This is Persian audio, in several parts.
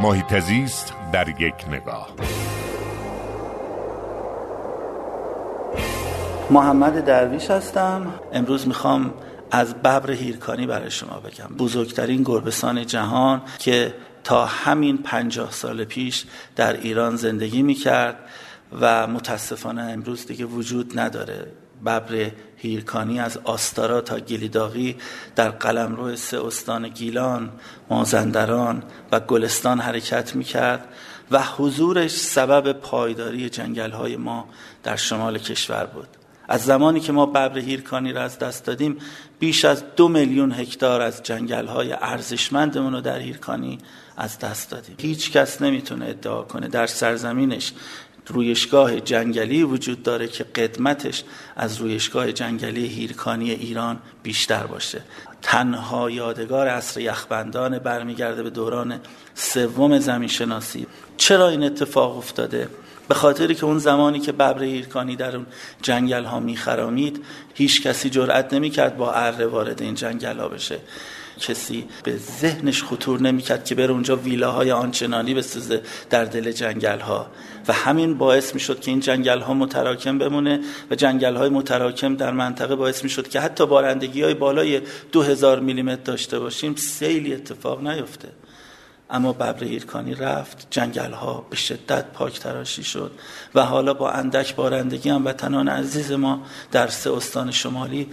محیط زیست در یک نگاه. محمد درویش هستم. امروز می‌خوام از ببر هیرکانی برای شما بگم. بزرگترین گربسان جهان که تا همین پنجاه سال پیش در ایران زندگی می‌کرد و متاسفانه امروز دیگه وجود نداره. ببر هیرکانی از آستارا تا گلیداغی در قلمرو سه استان گیلان، مازندران و گلستان حرکت می‌کرد و حضورش سبب پایداری جنگل های ما در شمال کشور بود. از زمانی که ما ببر هیرکانی را از دست دادیم بیش از دو میلیون هکتار از جنگل های ارزشمندمون رو در هیرکانی از دست دادیم. هیچ کس نمی‌تونه ادعا کنه در سرزمینش رویشگاه جنگلی وجود داره که قدمتش از رویشگاه جنگلی هیرکانی ایران بیشتر باشه. تنها یادگار عصر یخبندان برمیگرده به دوران سوم زمین شناسی چرا این اتفاق افتاده؟ به خاطری که اون زمانی که ببر هیرکانی در اون جنگل ها میخرامید هیچ کسی جرأت نمی‌کرد با اره وارد این جنگل ها بشه. کسی به ذهنش خطور نمی‌کرد که بره اونجا ویلاهای آنچنانی بسازه در دل جنگل ها و همین باعث می‌شد که این جنگل ها متراکم بمونه و جنگل های متراکم در منطقه باعث می‌شد که حتی بارندگی های بالای 2000 میلیمتر داشته باشیم سیلی اتفاق نیفته. اما ببر هیرکانی رفت جنگل ها به شدت پاک تراشی شد و حالا با اندک بارندگی هم وطنان عزیز ما در سه استان شمالی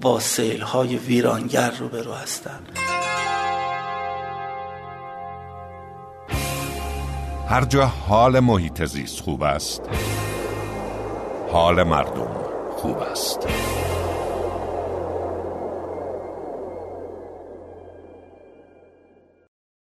با سیل های ویرانگر روبرو هستند. هر جا حال محیط زیست خوب است حال مردم خوب است.